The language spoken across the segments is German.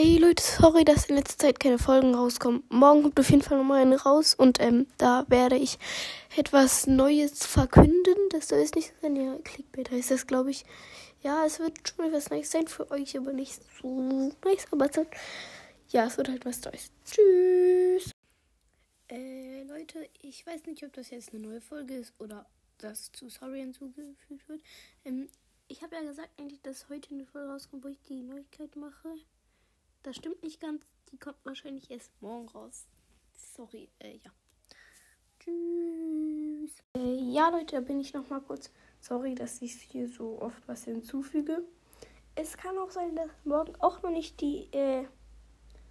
Hey Leute, sorry, dass in letzter Zeit keine Folgen rauskommen. Morgen kommt auf jeden Fall nochmal eine raus und ähm, da werde ich etwas Neues verkünden. Das soll jetzt nicht sein. Ja, Clickbait heißt das, glaube ich. Ja, es wird schon etwas Neues sein für euch, aber nicht so nice. Aber so, ja, es wird halt was Neues. Tschüss. Äh, Leute, ich weiß nicht, ob das jetzt eine neue Folge ist oder das zu Sorry hinzugefügt wird. Ähm, ich habe ja gesagt eigentlich, dass heute eine Folge rauskommt, wo ich die Neuigkeit mache. Das stimmt nicht ganz. Die kommt wahrscheinlich erst morgen raus. Sorry, äh, ja. Tschüss. Äh, ja, Leute, da bin ich noch mal kurz. Sorry, dass ich hier so oft was hinzufüge. Es kann auch sein, dass morgen auch noch nicht die äh,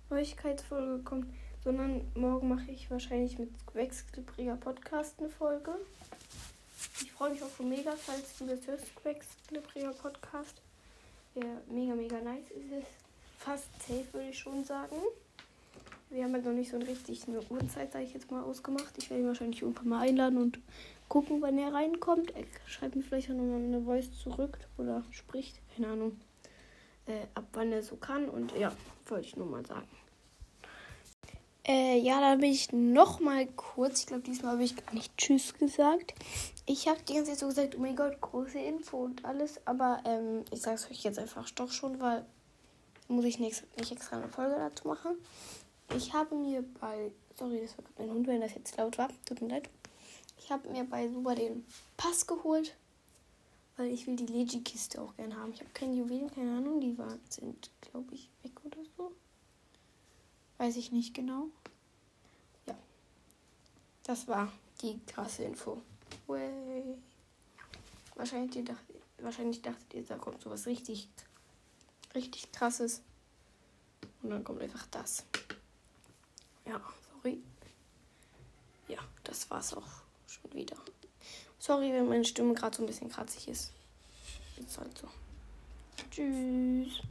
Neuigkeitsfolge kommt, sondern morgen mache ich wahrscheinlich mit Quecksklibriger Podcast eine Folge. Ich freue mich auch schon mega, falls du das hörst, Quecksklibriger Podcast. Ja, mega, mega nice ist es fast safe, würde ich schon sagen. Wir haben halt noch nicht so richtig eine Uhrzeit, sage ich jetzt mal, ausgemacht. Ich werde ihn wahrscheinlich irgendwann mal einladen und gucken, wann er reinkommt. Er schreibt mir vielleicht auch nochmal eine Voice zurück oder spricht, keine Ahnung, äh, ab wann er so kann. Und ja, wollte ich nur mal sagen. Äh, ja, dann bin ich noch mal kurz. Ich glaube, diesmal habe ich gar nicht Tschüss gesagt. Ich habe die ganze Zeit so gesagt, oh mein Gott, große Info und alles. Aber ähm, ich sage es euch jetzt einfach doch schon, weil muss ich nicht, nicht extra eine Folge dazu machen. Ich habe mir bei, sorry, das war mein Hund, wenn das jetzt laut war, tut mir leid. Ich habe mir bei Super den Pass geholt, weil ich will die Legi-Kiste auch gerne haben. Ich habe keine Juwelen, keine Ahnung, die waren, sind, glaube ich, weg oder so. Weiß ich nicht genau. Ja, das war die krasse Info. Way. Wahrscheinlich, dacht, wahrscheinlich dachtet ihr, da kommt sowas richtig richtig krasses. Und dann kommt einfach das. Ja, sorry. Ja, das war's auch schon wieder. Sorry, wenn meine Stimme gerade so ein bisschen kratzig ist. Ist halt so. Tschüss.